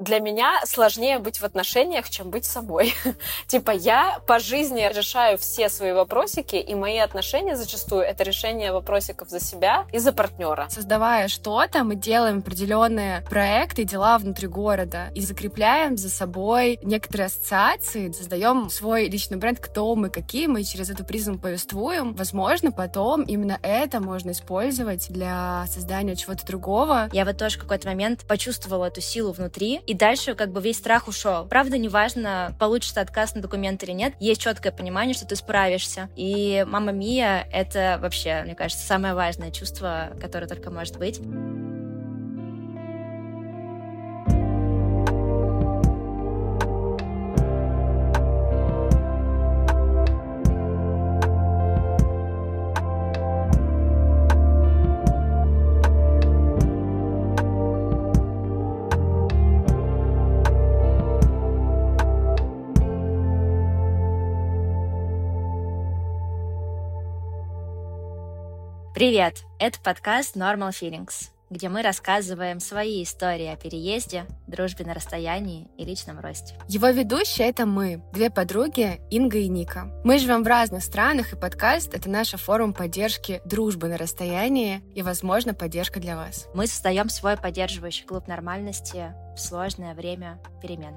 для меня сложнее быть в отношениях, чем быть собой. типа я по жизни решаю все свои вопросики, и мои отношения зачастую это решение вопросиков за себя и за партнера. Создавая что-то, мы делаем определенные проекты, дела внутри города и закрепляем за собой некоторые ассоциации, создаем свой личный бренд, кто мы, какие мы, и через эту призму повествуем. Возможно, потом именно это можно использовать для создания чего-то другого. Я вот тоже в какой-то момент почувствовала эту силу внутри, и дальше как бы весь страх ушел. Правда, неважно, получится отказ на документ или нет, есть четкое понимание, что ты справишься. И мама Мия — это вообще, мне кажется, самое важное чувство, которое только может быть. Привет! Это подкаст Normal Feelings, где мы рассказываем свои истории о переезде, дружбе на расстоянии и личном росте. Его ведущие — это мы, две подруги Инга и Ника. Мы живем в разных странах, и подкаст — это наша форма поддержки дружбы на расстоянии и, возможно, поддержка для вас. Мы создаем свой поддерживающий клуб нормальности в сложное время перемен.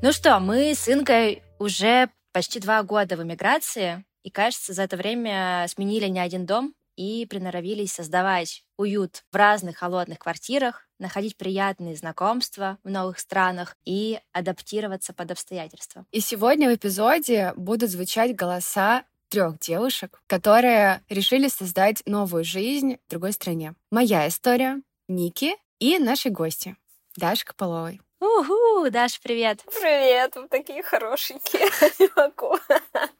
Ну что, мы с Инкой уже почти два года в эмиграции, и, кажется, за это время сменили не один дом и приноровились создавать уют в разных холодных квартирах, находить приятные знакомства в новых странах и адаптироваться под обстоятельства. И сегодня в эпизоде будут звучать голоса трех девушек, которые решили создать новую жизнь в другой стране. Моя история, Ники и наши гости, Даша Копыловой. Уху, Даша, привет. Привет, вы такие хорошенькие. Не могу.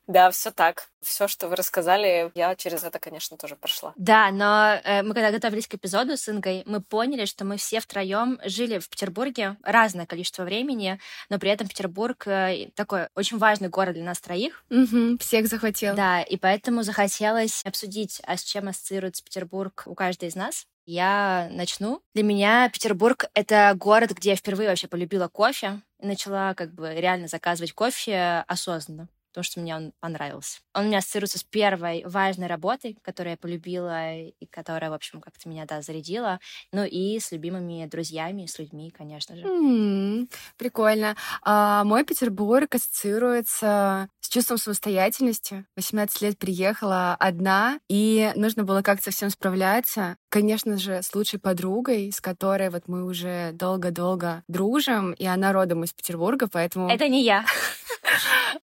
Да, все так. Все, что вы рассказали, я через это, конечно, тоже прошла. Да, но э, мы когда готовились к эпизоду с Ингой, мы поняли, что мы все втроем жили в Петербурге разное количество времени, но при этом Петербург э, такой очень важный город для нас троих. Угу, всех захватил. Да, и поэтому захотелось обсудить, а с чем ассоциируется Петербург у каждой из нас. Я начну. Для меня Петербург — это город, где я впервые вообще полюбила кофе и начала как бы реально заказывать кофе осознанно потому что мне он понравился. Он у меня ассоциируется с первой важной работой, которую я полюбила и которая, в общем, как-то меня, да, зарядила. Ну и с любимыми друзьями, с людьми, конечно же. Mm-hmm. Прикольно. А, мой Петербург ассоциируется с чувством самостоятельности. 18 лет приехала одна, и нужно было как-то со всем справляться. Конечно же, с лучшей подругой, с которой вот мы уже долго-долго дружим, и она родом из Петербурга, поэтому... Это не я.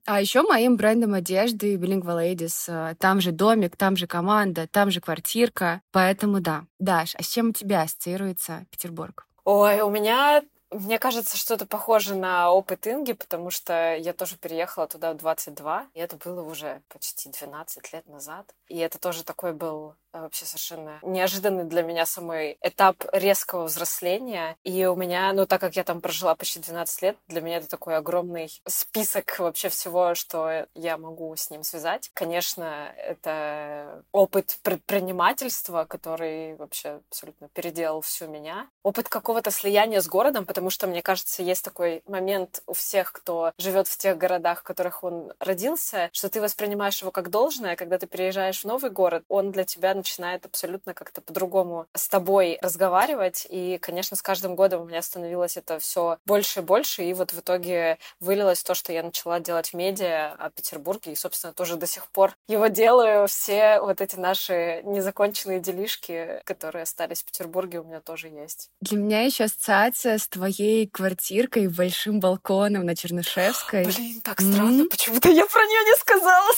А еще моим брендом одежды Bilingual Ladies. Э, там же домик, там же команда, там же квартирка. Поэтому да. Даш, а с чем у тебя ассоциируется Петербург? Ой, у меня мне кажется, что-то похоже на опыт Инги, потому что я тоже переехала туда в 22, и это было уже почти 12 лет назад. И это тоже такой был э, вообще совершенно неожиданный для меня самый этап резкого взросления. И у меня, ну, так как я там прожила почти 12 лет, для меня это такой огромный список вообще всего, что я могу с ним связать. Конечно, это опыт предпринимательства, который вообще абсолютно переделал всю меня. Опыт какого-то слияния с городом, потому потому что, мне кажется, есть такой момент у всех, кто живет в тех городах, в которых он родился, что ты воспринимаешь его как должное, когда ты переезжаешь в новый город, он для тебя начинает абсолютно как-то по-другому с тобой разговаривать. И, конечно, с каждым годом у меня становилось это все больше и больше, и вот в итоге вылилось то, что я начала делать в медиа о Петербурге, и, собственно, тоже до сих пор его делаю. Все вот эти наши незаконченные делишки, которые остались в Петербурге, у меня тоже есть. Для меня еще ассоциация с твоей твоей квартиркой, большим балконом на Чернышевской. Блин, так странно, mm-hmm. почему-то я про нее не сказала.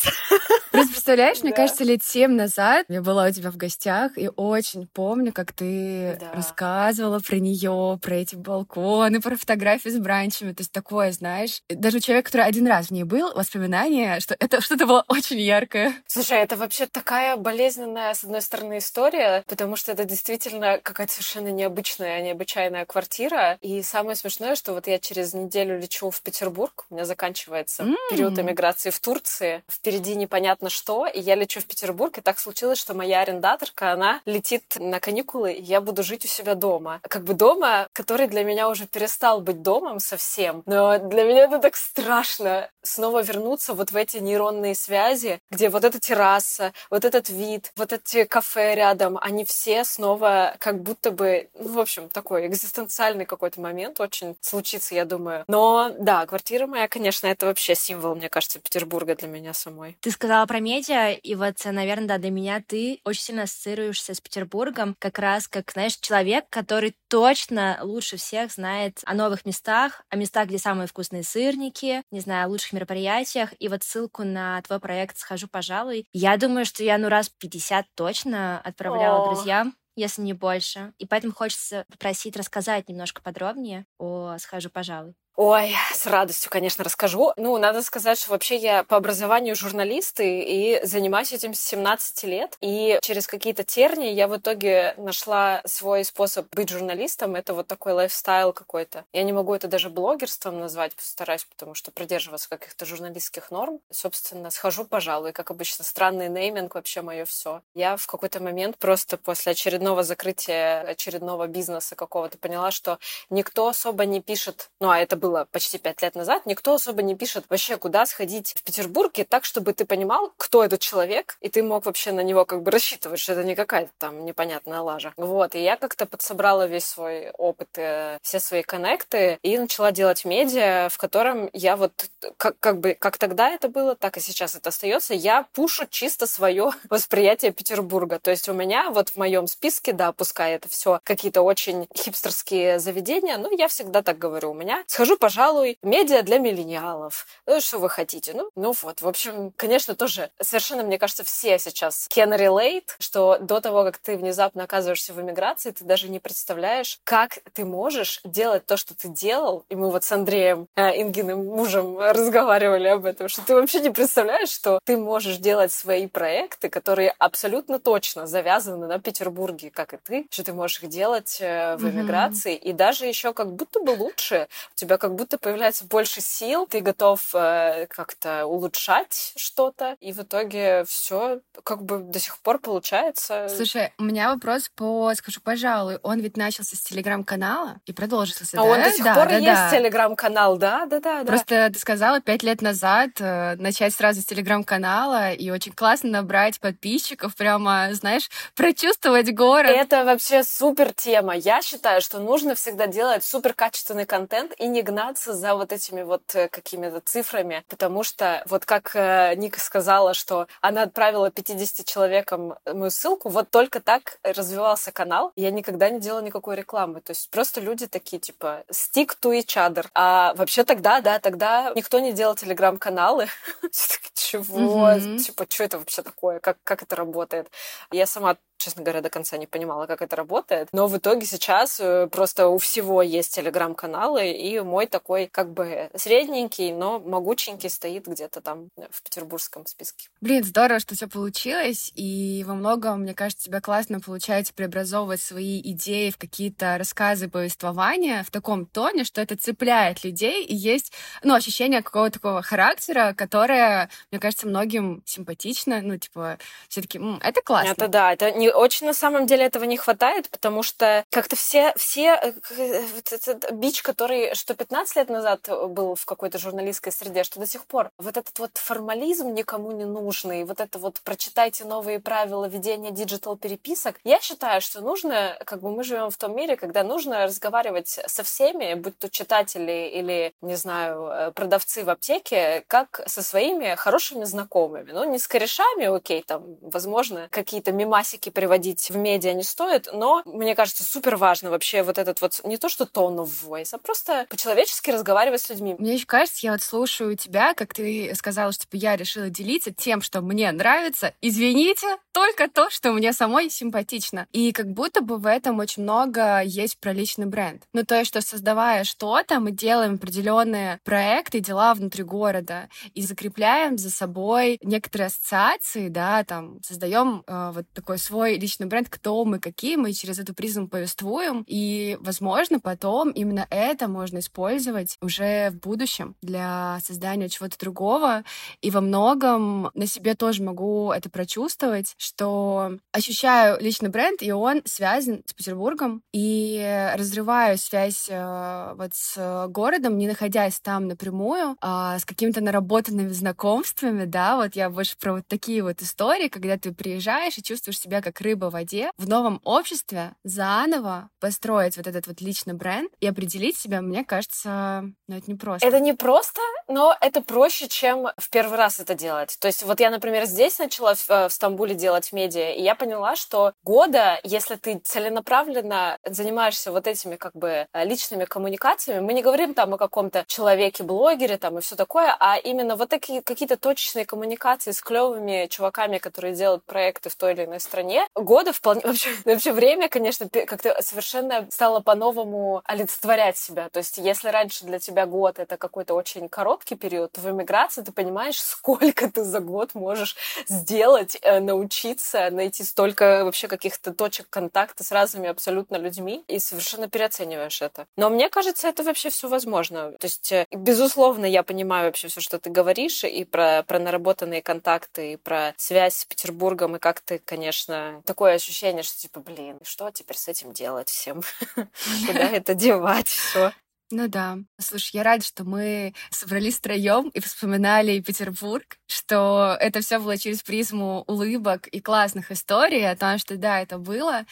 Просто представляешь, мне кажется, лет семь назад я была у тебя в гостях и очень помню, как ты рассказывала про нее, про эти балконы, про фотографии с бранчами. То есть такое, знаешь, даже у человека, который один раз в ней был, воспоминание, что это что-то было очень яркое. Слушай, это вообще такая болезненная, с одной стороны, история, потому что это действительно какая-то совершенно необычная, необычайная квартира. И И самое смешное, что вот я через неделю лечу в Петербург, у меня заканчивается mm. период эмиграции в Турции, впереди непонятно что, и я лечу в Петербург, и так случилось, что моя арендаторка, она летит на каникулы, и я буду жить у себя дома. Как бы дома, который для меня уже перестал быть домом совсем, но для меня это так страшно снова вернуться вот в эти нейронные связи, где вот эта терраса, вот этот вид, вот эти кафе рядом, они все снова как будто бы, ну, в общем, такой экзистенциальный какой-то момент очень случится, я думаю. Но да, квартира моя, конечно, это вообще символ, мне кажется, Петербурга для меня самой. Ты сказала про медиа, и вот, наверное, да, для меня ты очень сильно ассоциируешься с Петербургом как раз как, знаешь, человек, который точно лучше всех знает о новых местах, о местах, где самые вкусные сырники, не знаю, о лучших мероприятиях. И вот ссылку на твой проект «Схожу, пожалуй». Я думаю, что я ну раз 50 точно отправляла О. друзьям если не больше. И поэтому хочется попросить рассказать немножко подробнее о «Схожу, пожалуй». Ой, с радостью, конечно, расскажу. Ну, надо сказать, что вообще я по образованию журналист и, и занимаюсь этим с 17 лет. И через какие-то тернии я в итоге нашла свой способ быть журналистом. Это вот такой лайфстайл какой-то. Я не могу это даже блогерством назвать, постараюсь, потому что придерживаться каких-то журналистских норм. Собственно, схожу, пожалуй, как обычно, странный нейминг вообще мое все. Я в какой-то момент просто после очередного закрытия очередного бизнеса какого-то поняла, что никто особо не пишет, ну, а это было почти пять лет назад, никто особо не пишет вообще, куда сходить в Петербурге, так, чтобы ты понимал, кто этот человек, и ты мог вообще на него как бы рассчитывать, что это не какая-то там непонятная лажа. Вот, и я как-то подсобрала весь свой опыт, и все свои коннекты, и начала делать медиа, в котором я вот как, как бы, как тогда это было, так и сейчас это остается, я пушу чисто свое восприятие Петербурга. То есть у меня вот в моем списке, да, пускай это все какие-то очень хипстерские заведения, но я всегда так говорю, у меня схожу скажу, пожалуй, медиа для миллениалов. Ну, что вы хотите? Ну, ну вот, в общем, конечно, тоже совершенно, мне кажется, все сейчас can relate, что до того, как ты внезапно оказываешься в эмиграции, ты даже не представляешь, как ты можешь делать то, что ты делал. И мы вот с Андреем, э, Ингиным мужем, разговаривали об этом, что ты вообще не представляешь, что ты можешь делать свои проекты, которые абсолютно точно завязаны на Петербурге, как и ты, что ты можешь их делать э, в эмиграции, mm-hmm. и даже еще как будто бы лучше. У тебя как будто появляется больше сил, ты готов э, как-то улучшать что-то, и в итоге все как бы до сих пор получается. Слушай, у меня вопрос по, скажу, пожалуй, он ведь начался с телеграм-канала и продолжился. А да? он до сих да, пор да, есть да. телеграм-канал, да, да, да. Просто ты сказала пять лет назад э, начать сразу с телеграм-канала, и очень классно набрать подписчиков, прямо, знаешь, прочувствовать город. Это вообще супер тема. Я считаю, что нужно всегда делать супер качественный контент и не гнаться за вот этими вот э, какими-то цифрами, потому что вот как э, Ника сказала, что она отправила 50 человекам мою ссылку, вот только так развивался канал. Я никогда не делала никакой рекламы. То есть просто люди такие, типа, stick to each other. А вообще тогда, да, тогда никто не делал телеграм-каналы. Чего? Типа, что это вообще такое? Как это работает? Я сама честно говоря, до конца не понимала, как это работает. Но в итоге сейчас э, просто у всего есть телеграм-каналы, и мой такой как бы средненький, но могученький стоит где-то там в петербургском списке. Блин, здорово, что все получилось, и во многом, мне кажется, тебя классно получается преобразовывать свои идеи в какие-то рассказы, повествования в таком тоне, что это цепляет людей, и есть, ну, ощущение какого-то такого характера, которое, мне кажется, многим симпатично, ну, типа, все таки это классно. Это да, это не очень на самом деле этого не хватает, потому что как-то все, все э, вот этот бич, который что 15 лет назад был в какой-то журналистской среде, что до сих пор вот этот вот формализм никому не нужный, вот это вот прочитайте новые правила ведения digital переписок. Я считаю, что нужно, как бы мы живем в том мире, когда нужно разговаривать со всеми, будь то читатели или, не знаю, э, продавцы в аптеке, как со своими хорошими знакомыми. Ну, не с корешами, окей, там, возможно, какие-то мемасики приводить в медиа не стоит, но мне кажется, супер важно вообще вот этот вот не то, что tone of voice, а просто по-человечески разговаривать с людьми. Мне еще кажется, я вот слушаю тебя, как ты сказала, что типа, я решила делиться тем, что мне нравится. Извините, только то, что мне самой симпатично. И как будто бы в этом очень много есть про личный бренд. Ну, то есть, что создавая что-то, мы делаем определенные проекты, дела внутри города и закрепляем за собой некоторые ассоциации, да, там создаем э, вот такой свой личный бренд, кто мы, какие мы, через эту призму повествуем. И, возможно, потом именно это можно использовать уже в будущем для создания чего-то другого. И во многом на себе тоже могу это прочувствовать, что ощущаю личный бренд, и он связан с Петербургом, и разрываю связь э, вот с городом, не находясь там напрямую, а с какими-то наработанными знакомствами, да, вот я больше про вот такие вот истории, когда ты приезжаешь и чувствуешь себя как рыба в воде, в новом обществе заново построить вот этот вот личный бренд и определить себя, мне кажется, ну, это не просто. Это не просто, но это проще, чем в первый раз это делать. То есть вот я, например, здесь начала в, э, в Стамбуле делать медиа, и я поняла, что года, если ты целенаправленно занимаешься вот этими как бы э, личными коммуникациями, мы не говорим там о каком-то человеке-блогере там и все такое, а именно вот такие какие-то точечные коммуникации с клевыми чуваками, которые делают проекты в той или иной стране, года вполне... Вообще, вообще время, конечно, как-то совершенно стало по-новому олицетворять себя. То есть если раньше для тебя год — это какой-то очень короткий период, то в эмиграции ты понимаешь, сколько ты за год можешь сделать, э, научиться, найти столько вообще каких-то точек контакта с разными абсолютно людьми и совершенно переоцениваешь это. Но мне кажется, это вообще все возможно. То есть, э, безусловно, я понимаю вообще все, что ты говоришь, и про, про наработанные контакты, и про связь с Петербургом, и как ты, конечно, такое ощущение, что типа, блин, что теперь с этим делать всем? Куда это девать? Все. Ну да. Слушай, я рада, что мы собрались втроем и вспоминали Петербург, что это все было через призму улыбок и классных историй о том, что да, это было.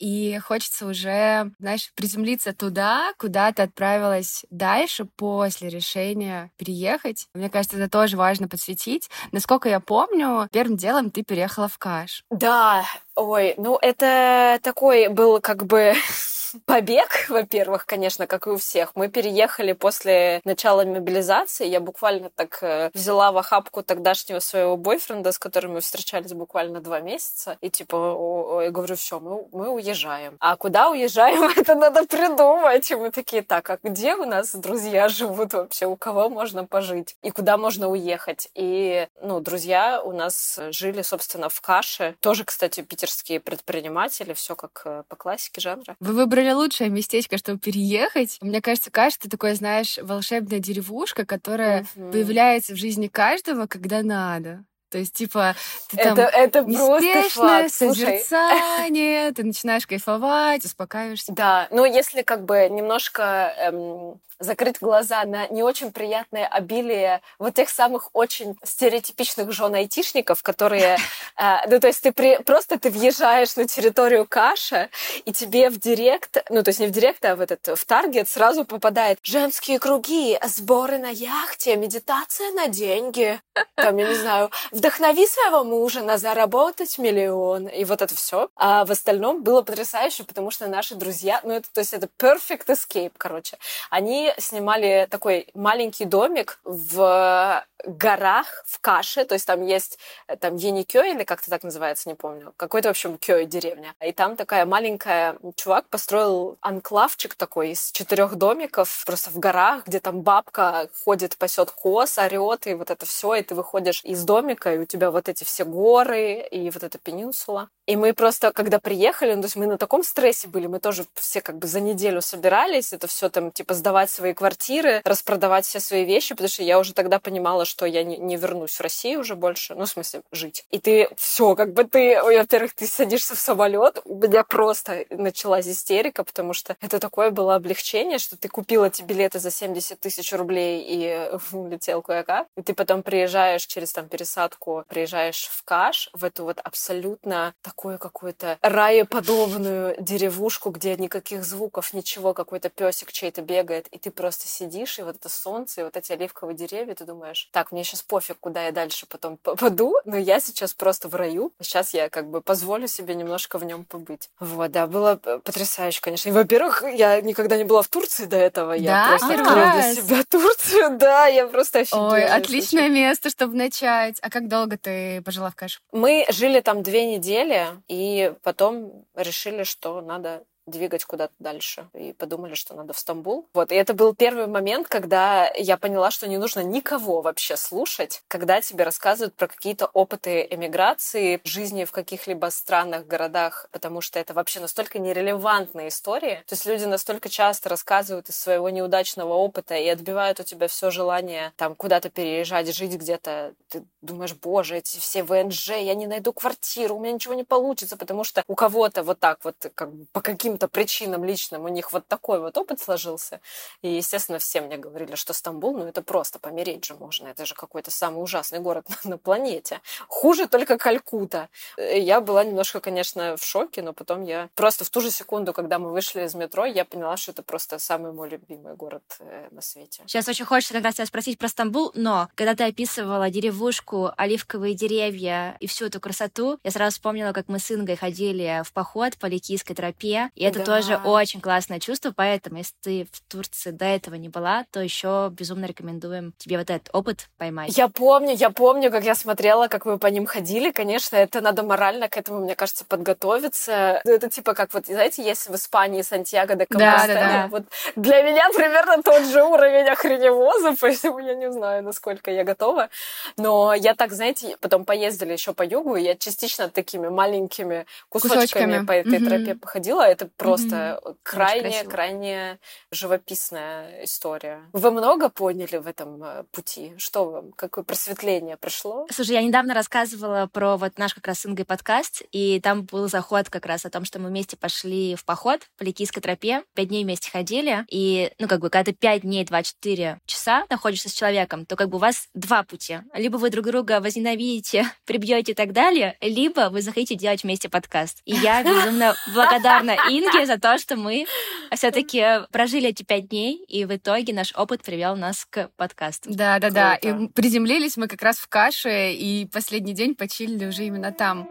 И хочется уже, знаешь, приземлиться туда, куда ты отправилась дальше после решения переехать. Мне кажется, это тоже важно подсветить. Насколько я помню, первым делом ты переехала в Каш. Да, ой, ну это такой был как бы побег, во-первых, конечно, как и у всех. Мы переехали после начала мобилизации. Я буквально так э, взяла в охапку тогдашнего своего бойфренда, с которым мы встречались буквально два месяца. И типа, я говорю, все, мы, мы уезжаем. А куда уезжаем, это надо придумать. И мы такие, так, а где у нас друзья живут вообще? У кого можно пожить? И куда можно уехать? И, ну, друзья у нас жили, собственно, в Каше. Тоже, кстати, питерские предприниматели. Все как э, по классике жанра. Вы выбрали выбрали лучшее местечко, чтобы переехать. Мне кажется, кажется, такое, знаешь, волшебная деревушка, которая mm-hmm. появляется в жизни каждого, когда надо. То есть, типа, ты это, там это просто факт. созерцание, ты начинаешь кайфовать, успокаиваешься. Да, но если как бы немножко эм, закрыть глаза на не очень приятное обилие вот тех самых очень стереотипичных жен айтишников, которые, э, ну, то есть ты при, просто ты въезжаешь на территорию Каша, и тебе в директ, ну, то есть не в директ, а в этот, в таргет сразу попадает женские круги, сборы на яхте, медитация на деньги, там, я не знаю, вдохнови своего мужа на заработать миллион, и вот это все. А в остальном было потрясающе, потому что наши друзья, ну, это, то есть это perfect escape, короче. Они снимали такой маленький домик в горах, в Каше, то есть там есть там Еникё или как-то так называется, не помню. Какой-то, в общем, Кё деревня. И там такая маленькая... Чувак построил анклавчик такой из четырех домиков просто в горах, где там бабка ходит, пасет коз, орет, и вот это все, и ты выходишь из домика, и у тебя вот эти все горы, и вот эта пенинсула. И мы просто, когда приехали, ну, то есть мы на таком стрессе были, мы тоже все как бы за неделю собирались, это все там, типа, сдавать свои квартиры, распродавать все свои вещи, потому что я уже тогда понимала, что я не, не вернусь в Россию уже больше, ну, в смысле, жить. И ты все, как бы ты, во-первых, ты садишься в самолет, у меня просто началась истерика, потому что это такое было облегчение, что ты купила эти билеты за 70 тысяч рублей и улетел кое-как, и ты потом приезжаешь через там пересадку, приезжаешь в Каш, в эту вот абсолютно такую какую-то раеподобную деревушку, где никаких звуков, ничего, какой-то песик чей-то бегает, и ты просто сидишь, и вот это солнце, и вот эти оливковые деревья, ты думаешь, так, мне сейчас пофиг, куда я дальше потом попаду, но я сейчас просто в раю, сейчас я как бы позволю себе немножко в нем побыть. Вот, да, было потрясающе, конечно. И, во-первых, я никогда не была в Турции до этого, да? я просто открыла для себя Турцию, да, я просто офигела. Ой, отличное место, чтобы начать. А как долго ты пожила в Каше? Мы жили там две недели, и потом решили, что надо двигать куда-то дальше. И подумали, что надо в Стамбул. Вот, и это был первый момент, когда я поняла, что не нужно никого вообще слушать, когда тебе рассказывают про какие-то опыты эмиграции, жизни в каких-либо странах, городах, потому что это вообще настолько нерелевантные истории. То есть люди настолько часто рассказывают из своего неудачного опыта и отбивают у тебя все желание там куда-то переезжать, жить где-то. Ты думаешь, боже, эти все ВНЖ, я не найду квартиру, у меня ничего не получится, потому что у кого-то вот так вот как бы по каким-то причинам личным у них вот такой вот опыт сложился. И, естественно, все мне говорили, что Стамбул, ну это просто помереть же можно. Это же какой-то самый ужасный город на, на планете. Хуже только Калькута. Я была немножко, конечно, в шоке, но потом я просто в ту же секунду, когда мы вышли из метро, я поняла, что это просто самый мой любимый город э, на свете. Сейчас очень хочется как раз тебя спросить про Стамбул, но когда ты описывала деревушку, оливковые деревья и всю эту красоту, я сразу вспомнила, как мы с Ингой ходили в поход по Ликийской тропе, и это да. тоже очень классное чувство, поэтому если ты в Турции до этого не была, то еще безумно рекомендуем тебе вот этот опыт поймать. Я помню, я помню, как я смотрела, как вы по ним ходили. Конечно, это надо морально к этому, мне кажется, подготовиться. Это типа как вот, знаете, есть в Испании Сантьяго де Компостела. Да, да, да. Вот для меня примерно тот же уровень охреневоза, поэтому я не знаю, насколько я готова. Но я так, знаете, потом поездили еще по югу, и я частично такими маленькими кусочками, кусочками. по этой mm-hmm. тропе походила. Это просто mm-hmm. крайне, крайне живописная история. Вы много поняли в этом э, пути? Что вам? Какое просветление пришло? Слушай, я недавно рассказывала про вот наш как раз с Ингой подкаст, и там был заход как раз о том, что мы вместе пошли в поход по Ликийской тропе, пять дней вместе ходили, и, ну, как бы, когда ты пять дней, 24 часа находишься с человеком, то как бы у вас два пути. Либо вы друг друга возненавидите, прибьете и так далее, либо вы захотите делать вместе подкаст. И я безумно благодарна Инге за то, что мы все-таки прожили эти пять дней, и в итоге наш опыт привел нас к подкасту. Да, да, да. И приземлились мы как раз в каше, и последний день почилили уже именно там.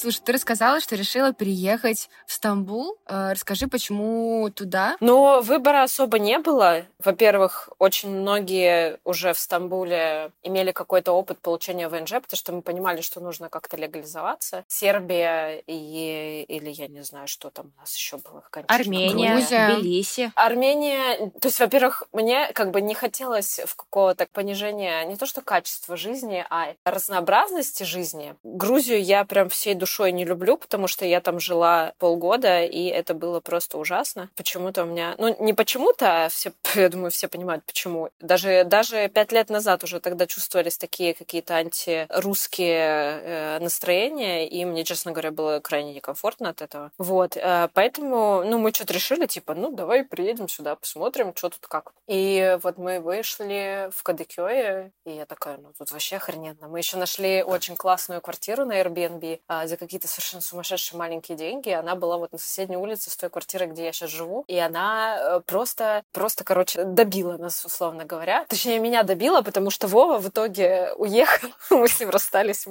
Слушай, ты рассказала, что решила переехать в Стамбул. Э, расскажи, почему туда? Ну, выбора особо не было. Во-первых, очень многие уже в Стамбуле имели какой-то опыт получения ВНЖ, потому что мы понимали, что нужно как-то легализоваться. Сербия и, или я не знаю, что там у нас еще было. Армения, Грузия. Тбилиси. Армения, то есть, во-первых, мне как бы не хотелось в какого-то понижения не то что качества жизни, а разнообразности жизни. Грузию я прям всей душой душой не люблю, потому что я там жила полгода, и это было просто ужасно. Почему-то у меня... Ну, не почему-то, а все, я думаю, все понимают, почему. Даже, даже пять лет назад уже тогда чувствовались такие какие-то антирусские э, настроения, и мне, честно говоря, было крайне некомфортно от этого. Вот. Э, поэтому, ну, мы что-то решили, типа, ну, давай приедем сюда, посмотрим, что тут как. И вот мы вышли в Кадыкёе, и я такая, ну, тут вообще охрененно. Мы еще нашли очень классную квартиру на Airbnb, а, за какие-то совершенно сумасшедшие маленькие деньги. Она была вот на соседней улице с той квартирой, где я сейчас живу. И она э, просто, просто, короче, добила нас, условно говоря. Точнее, меня добила, потому что Вова в итоге уехал. Мы с ним расстались.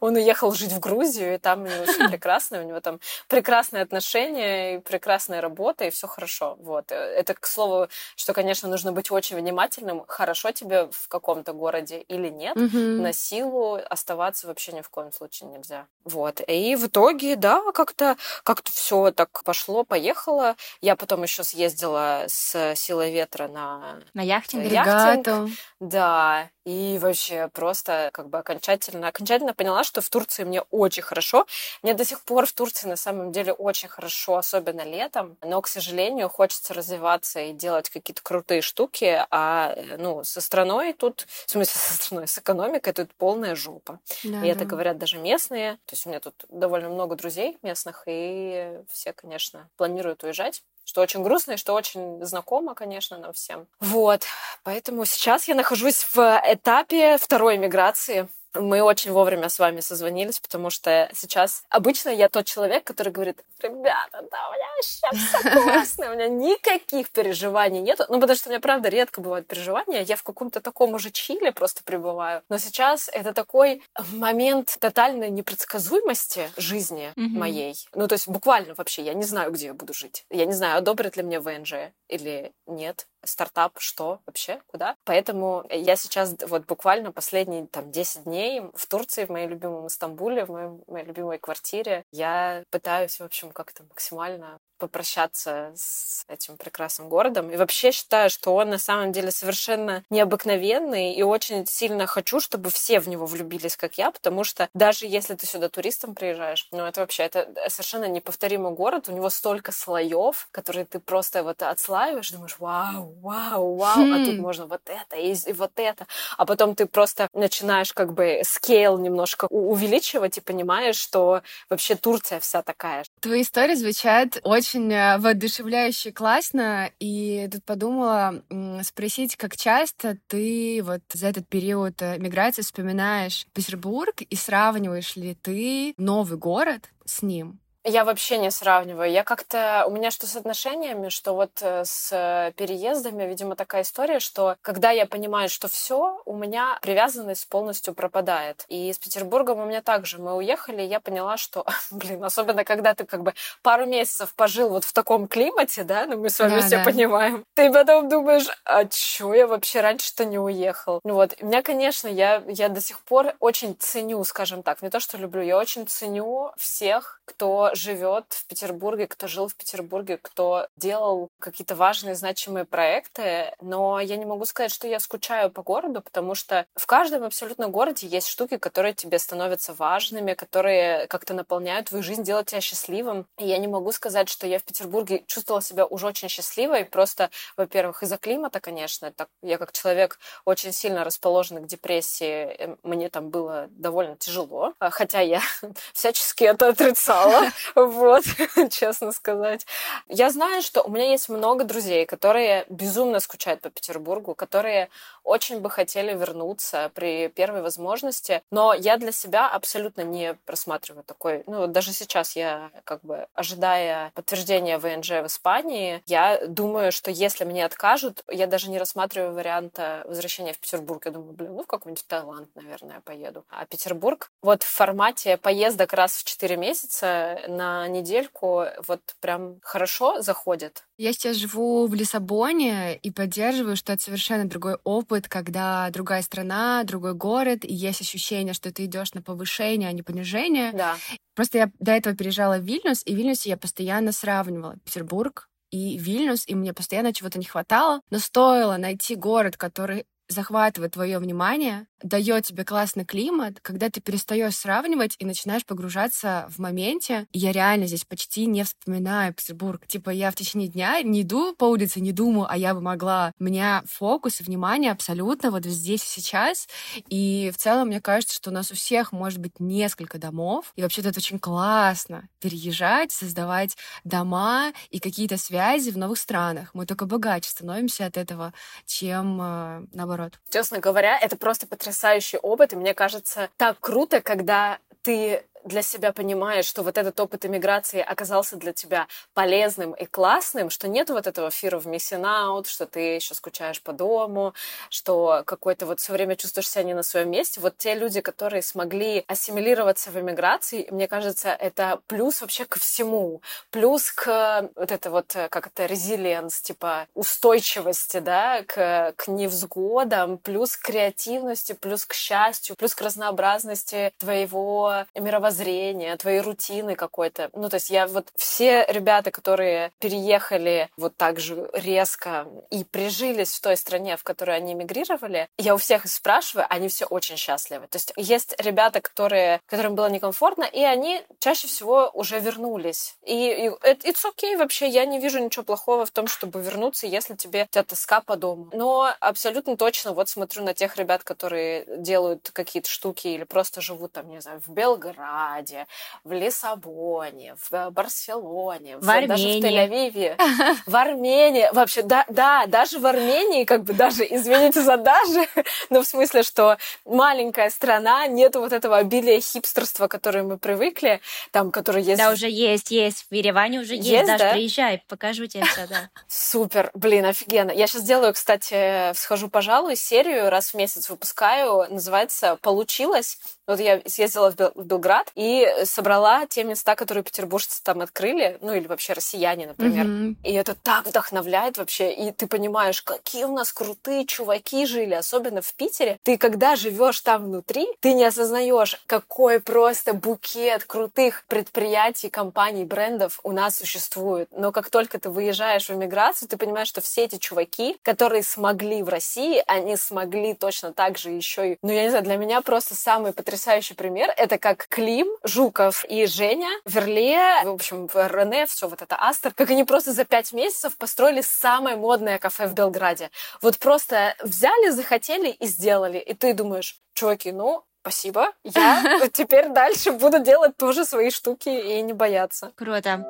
Он уехал жить в Грузию, и там у него все прекрасно. У него там прекрасные отношения и прекрасная работа, и все хорошо. Вот. Это, к слову, что, конечно, нужно быть очень внимательным. Хорошо тебе в каком-то городе или нет. Mm-hmm. На силу оставаться вообще ни в коем случае нельзя. Вот. И в итоге, да, как-то как все так пошло, поехало. Я потом еще съездила с силой ветра на, на яхтинг. яхтинг. Да, и вообще просто как бы окончательно, окончательно поняла, что в Турции мне очень хорошо. Мне до сих пор в Турции на самом деле очень хорошо, особенно летом. Но, к сожалению, хочется развиваться и делать какие-то крутые штуки. А ну, со страной тут, в смысле со страной, с экономикой тут полная жопа. Да, и да. это говорят даже местные. То есть у меня тут довольно много друзей местных, и все, конечно, планируют уезжать что очень грустно и что очень знакомо, конечно, нам всем. Вот, поэтому сейчас я нахожусь в этапе второй миграции. Мы очень вовремя с вами созвонились, потому что сейчас обычно я тот человек, который говорит, ребята, да, у меня вообще все классно, у меня никаких переживаний нет. Ну, потому что у меня, правда, редко бывают переживания. Я в каком-то таком уже чиле просто пребываю. Но сейчас это такой момент тотальной непредсказуемости жизни mm-hmm. моей. Ну, то есть буквально вообще я не знаю, где я буду жить. Я не знаю, одобрят ли мне ВНЖ или нет. Стартап, что вообще, куда. Поэтому я сейчас вот буквально последние там 10 дней в Турции, в моей любимом Стамбуле, в моей, моей любимой квартире, я пытаюсь, в общем, как-то максимально попрощаться с этим прекрасным городом. И вообще считаю, что он на самом деле совершенно необыкновенный, и очень сильно хочу, чтобы все в него влюбились, как я, потому что даже если ты сюда туристом приезжаешь, ну это вообще, это совершенно неповторимый город, у него столько слоев, которые ты просто вот отслаиваешь, думаешь, вау, вау, вау, хм. а тут хм. можно вот это и, вот это, а потом ты просто начинаешь как бы скейл немножко увеличивать и понимаешь, что вообще Турция вся такая. Твои истории звучат очень очень э, воодушевляюще классно. И тут подумала спросить, как часто ты вот за этот период э, миграции вспоминаешь Петербург и сравниваешь ли ты новый город с ним? Я вообще не сравниваю. Я как-то... У меня что с отношениями, что вот э, с переездами, видимо, такая история, что когда я понимаю, что все, у меня привязанность полностью пропадает. И с Петербургом у меня также. Мы уехали, и я поняла, что, блин, особенно когда ты как бы пару месяцев пожил вот в таком климате, да, ну мы с вами да, все да. понимаем, ты потом думаешь, а чё я вообще раньше-то не уехал? Ну вот, у меня, конечно, я, я до сих пор очень ценю, скажем так, не то, что люблю, я очень ценю всех, кто живет в Петербурге, кто жил в Петербурге, кто делал какие-то важные, значимые проекты, но я не могу сказать, что я скучаю по городу, потому что в каждом абсолютно городе есть штуки, которые тебе становятся важными, которые как-то наполняют твою жизнь, делают тебя счастливым. И я не могу сказать, что я в Петербурге чувствовала себя уже очень счастливой, просто, во-первых, из-за климата, конечно, так, я как человек очень сильно расположенный к депрессии, э, мне там было довольно тяжело, хотя я всячески это отрицала, Вот, честно сказать. Я знаю, что у меня есть много друзей, которые безумно скучают по Петербургу, которые очень бы хотели вернуться при первой возможности, но я для себя абсолютно не просматриваю такой, ну, даже сейчас я как бы, ожидая подтверждения ВНЖ в Испании, я думаю, что если мне откажут, я даже не рассматриваю варианта возвращения в Петербург. Я думаю, блин, ну, в какой-нибудь Таиланд, наверное, поеду. А Петербург вот в формате поездок раз в 4 месяца на недельку вот прям хорошо заходит. Я сейчас живу в Лиссабоне и поддерживаю, что это совершенно другой опыт, когда другая страна, другой город, и есть ощущение, что ты идешь на повышение, а не понижение. Да. Просто я до этого переезжала в Вильнюс, и в Вильнюсе я постоянно сравнивала Петербург и Вильнюс, и мне постоянно чего-то не хватало. Но стоило найти город, который захватывает твое внимание, дает тебе классный климат, когда ты перестаешь сравнивать и начинаешь погружаться в моменте. Я реально здесь почти не вспоминаю Петербург. Типа я в течение дня не иду по улице, не думаю, а я бы могла. У меня фокус и внимание абсолютно вот здесь и сейчас. И в целом мне кажется, что у нас у всех может быть несколько домов. И вообще-то это очень классно переезжать, создавать дома и какие-то связи в новых странах. Мы только богаче становимся от этого, чем э, наоборот. Честно говоря, это просто потрясающий опыт, и мне кажется, так круто, когда ты для себя понимаешь, что вот этот опыт иммиграции оказался для тебя полезным и классным, что нет вот этого fear of missing out, что ты еще скучаешь по дому, что какой-то вот все время чувствуешь себя не на своем месте. Вот те люди, которые смогли ассимилироваться в иммиграции, мне кажется, это плюс вообще ко всему. Плюс к вот это вот, как это, резилиенс, типа устойчивости, да, к, к невзгодам, плюс к креативности, плюс к счастью, плюс к разнообразности твоего мировоззрения мировоззрения, твоей рутины какой-то. Ну, то есть я вот все ребята, которые переехали вот так же резко и прижились в той стране, в которой они эмигрировали, я у всех спрашиваю, они все очень счастливы. То есть есть ребята, которые, которым было некомфортно, и они чаще всего уже вернулись. И, и it's okay вообще, я не вижу ничего плохого в том, чтобы вернуться, если тебе тебя тоска по дому. Но абсолютно точно вот смотрю на тех ребят, которые делают какие-то штуки или просто живут там, не знаю, в Белграде, Белграде, в Лиссабоне, в Барселоне, в, в Армении. даже в Тель-Авиве, в Армении. Вообще, да, да, даже в Армении, как бы даже, извините за даже, но в смысле, что маленькая страна, нету вот этого обилия хипстерства, которое мы привыкли, там, который есть... Да, уже есть, есть. В Ереване уже есть. есть Даже да? приезжай, покажу тебе все, да. Супер, блин, офигенно. Я сейчас делаю, кстати, схожу, пожалуй, серию, раз в месяц выпускаю, называется «Получилось». Вот я съездила в Белград, и собрала те места, которые петербуржцы там открыли, ну или вообще россияне, например. Mm-hmm. И это так вдохновляет вообще, и ты понимаешь, какие у нас крутые чуваки жили, особенно в Питере. Ты когда живешь там внутри, ты не осознаешь, какой просто букет крутых предприятий, компаний, брендов у нас существует. Но как только ты выезжаешь в эмиграцию, ты понимаешь, что все эти чуваки, которые смогли в России, они смогли точно так же еще и... Ну, я не знаю, для меня просто самый потрясающий пример — это как Клим, Жуков и Женя, Верле, в общем, Рене, все вот это Астер, как они просто за пять месяцев построили самое модное кафе в Белграде. Вот просто взяли, захотели и сделали. И ты думаешь, чуваки, ну, спасибо, я теперь дальше буду делать тоже свои штуки и не бояться. Круто.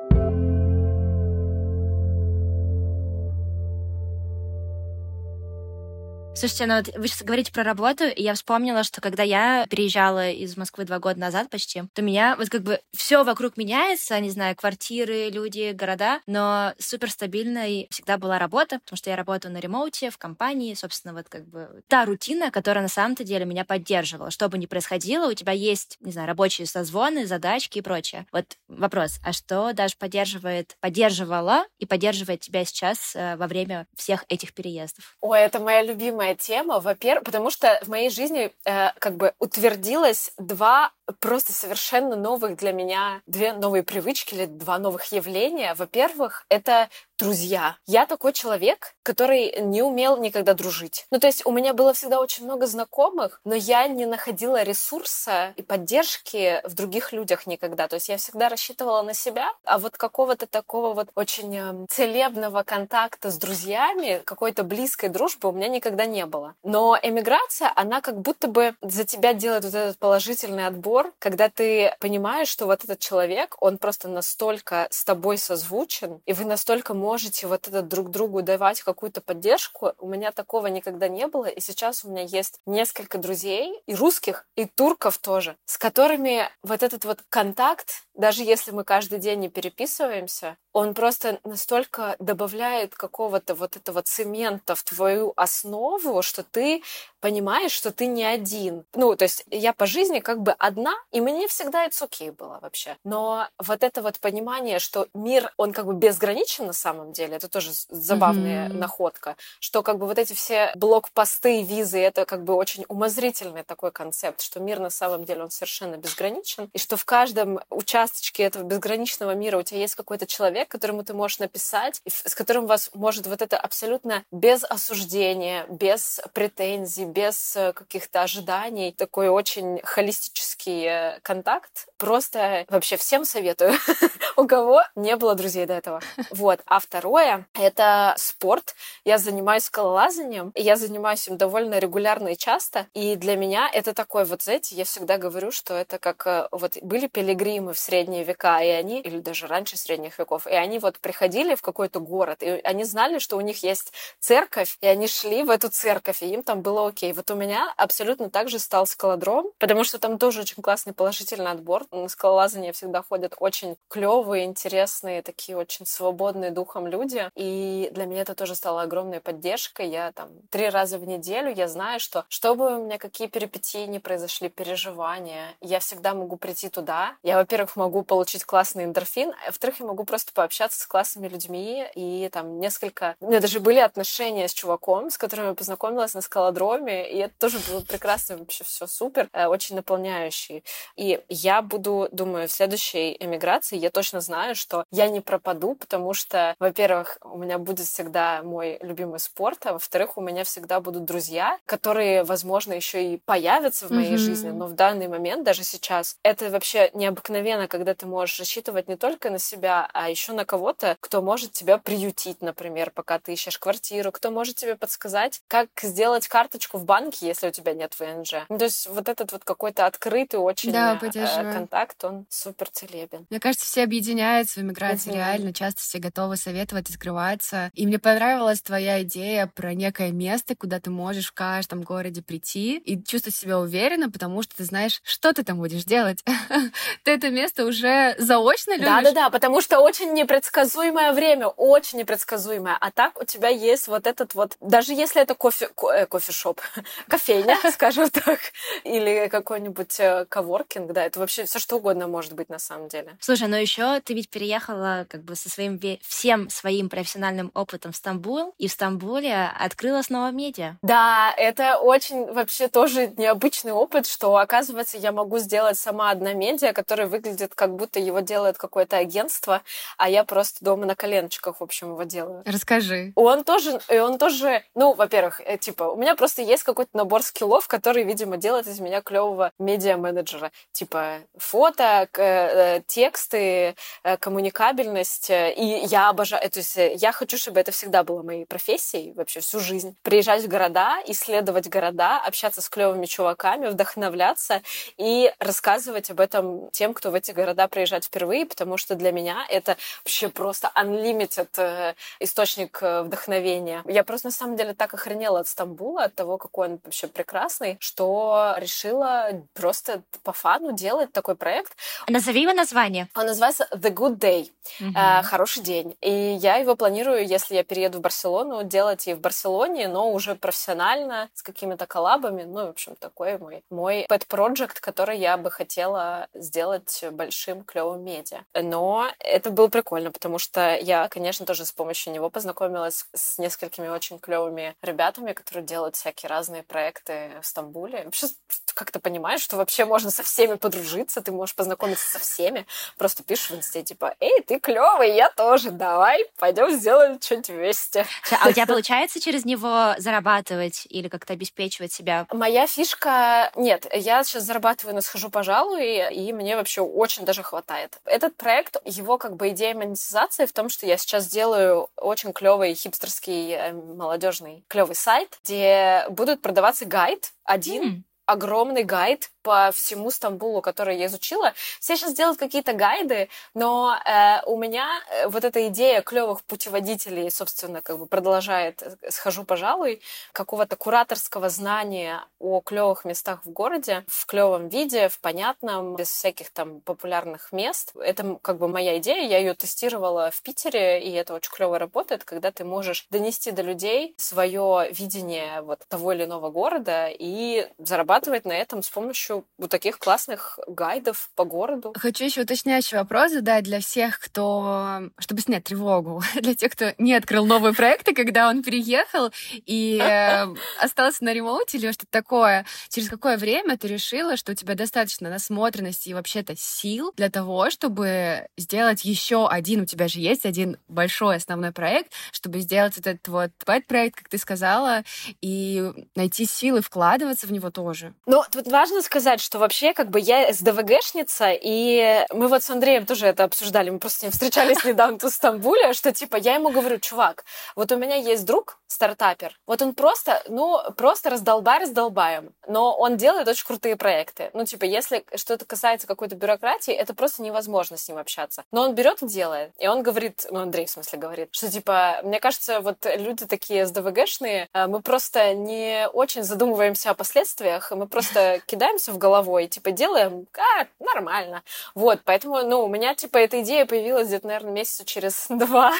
Слушайте, ну вот вы сейчас говорите про работу, и я вспомнила, что когда я переезжала из Москвы два года назад почти, то меня вот как бы все вокруг меняется, не знаю, квартиры, люди, города, но супер стабильной всегда была работа, потому что я работаю на ремоуте, в компании, собственно, вот как бы та рутина, которая на самом-то деле меня поддерживала. Что бы ни происходило, у тебя есть, не знаю, рабочие созвоны, задачки и прочее. Вот вопрос, а что даже поддерживает, поддерживала и поддерживает тебя сейчас э, во время всех этих переездов? Ой, это моя любимая любимая тема, во-первых, потому что в моей жизни э, как бы утвердилось два просто совершенно новых для меня, две новые привычки или два новых явления. Во-первых, это друзья. Я такой человек, который не умел никогда дружить. Ну, то есть у меня было всегда очень много знакомых, но я не находила ресурса и поддержки в других людях никогда. То есть я всегда рассчитывала на себя, а вот какого-то такого вот очень эм, целебного контакта с друзьями, какой-то близкой дружбы у меня никогда не было. Но эмиграция, она как будто бы за тебя делает вот этот положительный отбор, когда ты понимаешь, что вот этот человек, он просто настолько с тобой созвучен, и вы настолько можете вот это друг другу давать какую-то поддержку. У меня такого никогда не было, и сейчас у меня есть несколько друзей, и русских, и турков тоже, с которыми вот этот вот контакт, даже если мы каждый день не переписываемся, он просто настолько добавляет какого-то вот этого цемента в твою основу, что ты понимаешь, что ты не один. Ну, то есть я по жизни как бы одна, и мне всегда это окей было вообще. Но вот это вот понимание, что мир, он как бы безграничен на самом самом деле. Это тоже забавная mm-hmm. находка, что как бы вот эти все блокпосты, визы, это как бы очень умозрительный такой концепт, что мир на самом деле он совершенно безграничен, и что в каждом участочке этого безграничного мира у тебя есть какой-то человек, которому ты можешь написать, с которым у вас может вот это абсолютно без осуждения, без претензий, без э, каких-то ожиданий, такой очень холистический э, контакт. Просто вообще всем советую, у кого не было друзей до этого. Вот. А второе — это спорт. Я занимаюсь скалолазанием, я занимаюсь им довольно регулярно и часто. И для меня это такой вот, знаете, я всегда говорю, что это как э, вот были пилигримы в средние века, и они, или даже раньше средних веков, они вот приходили в какой-то город, и они знали, что у них есть церковь, и они шли в эту церковь, и им там было окей. Вот у меня абсолютно так же стал скалодром, потому что там тоже очень классный положительный отбор. На скалолазание всегда ходят очень клевые, интересные, такие очень свободные духом люди. И для меня это тоже стало огромной поддержкой. Я там три раза в неделю, я знаю, что чтобы у меня какие перипетии не произошли, переживания, я всегда могу прийти туда. Я, во-первых, могу получить классный эндорфин, а во-вторых, я могу просто пообщаться с классными людьми. И там несколько... У меня даже были отношения с чуваком, с которым я познакомилась на скалодроме, и это тоже было прекрасно, вообще все супер, э, очень наполняющий. И я буду, думаю, в следующей эмиграции я точно знаю, что я не пропаду, потому что, во-первых, у меня будет всегда мой любимый спорт, а во-вторых, у меня всегда будут друзья, которые, возможно, еще и появятся в моей mm-hmm. жизни, но в данный момент, даже сейчас, это вообще необыкновенно, когда ты можешь рассчитывать не только на себя, а еще на кого-то, кто может тебя приютить, например, пока ты ищешь квартиру, кто может тебе подсказать, как сделать карточку в банке, если у тебя нет ВНЖ. Ну, то есть вот этот вот какой-то открытый очень да, э, контакт, он супер целебен. Мне кажется, все объединяются в эмиграции, mm-hmm. реально. Часто все готовы советовать, открываться. И мне понравилась твоя идея про некое место, куда ты можешь в каждом городе прийти и чувствовать себя уверенно, потому что ты знаешь, что ты там будешь делать. ты это место уже заочно любишь? Да-да-да, потому что очень непредсказуемое время, очень непредсказуемое. А так у тебя есть вот этот вот, даже если это кофе, ко, э, кофешоп, кофейня, скажем так, или какой-нибудь э, коворкинг, да, это вообще все что угодно может быть на самом деле. Слушай, но еще ты ведь переехала как бы со своим всем своим профессиональным опытом в Стамбул, и в Стамбуле открыла снова медиа. Да, это очень вообще тоже необычный опыт, что, оказывается, я могу сделать сама одна медиа, которая выглядит как будто его делает какое-то агентство, а я просто дома на коленочках, в общем, его делаю. Расскажи. Он тоже, и он тоже, ну, во-первых, э, типа, у меня просто есть какой-то набор скиллов, который, видимо, делает из меня клевого медиа-менеджера. Типа, фото, э, тексты, э, коммуникабельность. И я обожаю, то есть я хочу, чтобы это всегда было моей профессией вообще всю жизнь. Приезжать в города, исследовать города, общаться с клевыми чуваками, вдохновляться и рассказывать об этом тем, кто в эти города приезжает впервые, потому что для меня это вообще просто unlimited э, источник э, вдохновения. Я просто на самом деле так охренела от Стамбула, от того, какой он вообще прекрасный, что решила просто по фану делать такой проект. Назови его название. Он называется The Good Day. Mm-hmm. Хороший день. И я его планирую, если я перееду в Барселону, делать и в Барселоне, но уже профессионально, с какими-то коллабами. Ну, в общем, такой мой, мой pet project, который я бы хотела сделать большим, клевым медиа. Но это было прикольно, потому что я, конечно, тоже с помощью него познакомилась с несколькими очень клевыми ребятами, которые делают всякие разные проекты в Стамбуле. Вообще, как ты понимаешь, что вообще можно со всеми подружиться, ты можешь познакомиться со всеми. Просто пишешь в инсте, типа, эй, ты клевый, я тоже, давай, пойдем сделаем что-нибудь вместе. А у тебя получается через него зарабатывать или как-то обеспечивать себя? Моя фишка... Нет, я сейчас зарабатываю на схожу, пожалуй, и мне вообще очень даже хватает. Этот проект, его как бы идея монетизации в том, что я сейчас делаю очень клевый хипстерский э, молодежный клевый сайт, где будут продаваться гайд один, mm. Огромный гайд по всему Стамбулу, который я изучила. Все сейчас делают какие-то гайды, но э, у меня э, вот эта идея клевых путеводителей, собственно, как бы продолжает, э, схожу, пожалуй, какого-то кураторского знания о клевых местах в городе в клевом виде, в понятном, без всяких там популярных мест. Это как бы моя идея, я ее тестировала в Питере, и это очень клево работает, когда ты можешь донести до людей свое видение вот того или иного города и зарабатывать на этом с помощью помощью вот таких классных гайдов по городу. Хочу еще уточняющий вопрос задать для всех, кто... чтобы снять тревогу, для тех, кто не открыл новые проекты, когда он переехал и э, остался на ремоуте или что-то такое. Через какое время ты решила, что у тебя достаточно насмотренности и вообще-то сил для того, чтобы сделать еще один, у тебя же есть один большой основной проект, чтобы сделать этот вот проект, как ты сказала, и найти силы вкладываться в него тоже. Ну, тут важно сказать, сказать, что вообще как бы я СДВГшница, и мы вот с Андреем тоже это обсуждали, мы просто с ним встречались недавно в Стамбуле, что типа я ему говорю, чувак, вот у меня есть друг, стартапер, вот он просто, ну, просто раздолбай раздолбаем, но он делает очень крутые проекты. Ну, типа, если что-то касается какой-то бюрократии, это просто невозможно с ним общаться. Но он берет и делает. И он говорит, ну, Андрей, в смысле, говорит, что, типа, мне кажется, вот люди такие СДВГшные, э, мы просто не очень задумываемся о последствиях, мы просто кидаемся в головой, типа, делаем, а, нормально. Вот, поэтому, ну, у меня, типа, эта идея появилась где-то, наверное, месяца через два.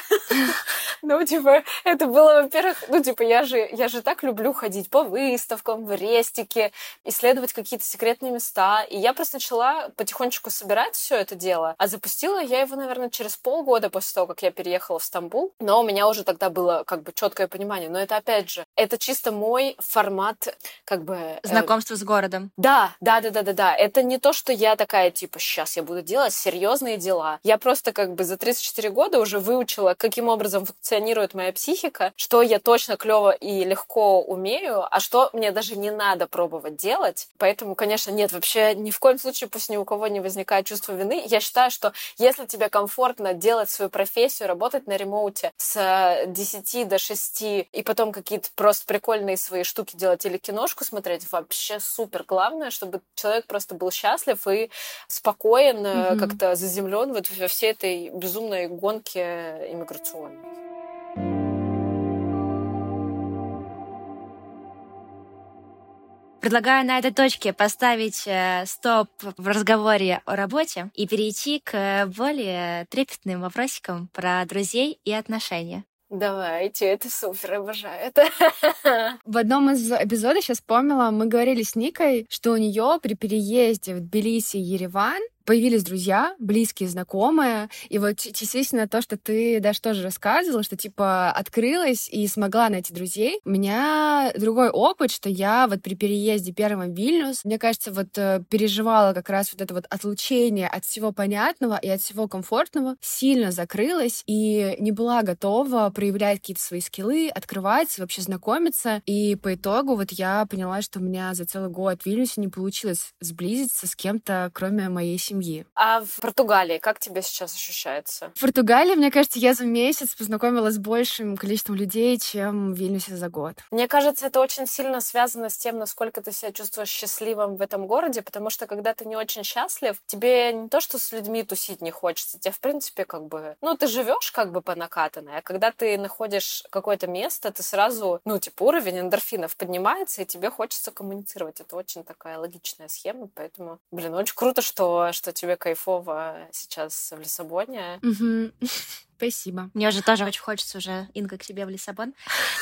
Ну, типа, это было, во-первых, ну, типа, я же, я же так люблю ходить по выставкам, в рестике, исследовать какие-то секретные места. И я просто начала потихонечку собирать все это дело. А запустила я его, наверное, через полгода после того, как я переехала в Стамбул. Но у меня уже тогда было как бы четкое понимание. Но это, опять же, это чисто мой формат, как бы... Э, Знакомство э... с городом. Да, да, да, да, да, да. Это не то, что я такая, типа, сейчас я буду делать серьезные дела. Я просто как бы за 34 года уже выучила, каким образом функционирует моя психика, что я точно клево и легко умею, а что мне даже не надо пробовать делать. Поэтому, конечно, нет, вообще ни в коем случае пусть ни у кого не возникает чувство вины. Я считаю, что если тебе комфортно делать свою профессию, работать на ремоуте с 10 до 6 и потом какие-то просто прикольные свои штуки делать или киношку смотреть, вообще супер. Главное, чтобы человек просто был счастлив и спокоен, mm-hmm. как-то заземлен вот во всей этой безумной гонке иммиграционной. Предлагаю на этой точке поставить э, стоп в разговоре о работе и перейти к более трепетным вопросикам про друзей и отношения. Давайте, это супер, обожаю это. В одном из эпизодов, сейчас вспомнила, мы говорили с Никой, что у нее при переезде в Тбилиси и Ереван появились друзья, близкие, знакомые. И вот действительно то, что ты даже тоже рассказывала, что типа открылась и смогла найти друзей. У меня другой опыт, что я вот при переезде первым в Вильнюс, мне кажется, вот э, переживала как раз вот это вот отлучение от всего понятного и от всего комфортного, сильно закрылась и не была готова проявлять какие-то свои скиллы, открываться, вообще знакомиться. И по итогу вот я поняла, что у меня за целый год в Вильнюсе не получилось сблизиться с кем-то, кроме моей семьи семьи. А в Португалии как тебе сейчас ощущается? В Португалии, мне кажется, я за месяц познакомилась с большим количеством людей, чем в Вильнюсе за год. Мне кажется, это очень сильно связано с тем, насколько ты себя чувствуешь счастливым в этом городе, потому что когда ты не очень счастлив, тебе не то, что с людьми тусить не хочется, тебе, в принципе, как бы, ну, ты живешь как бы по накатанной, а когда ты находишь какое-то место, ты сразу, ну, типа, уровень эндорфинов поднимается, и тебе хочется коммуницировать. Это очень такая логичная схема, поэтому, блин, очень круто, что, что тебе кайфово сейчас в Лиссабоне. Угу. Спасибо. Мне уже тоже очень хочется уже, Инга, к тебе в Лиссабон.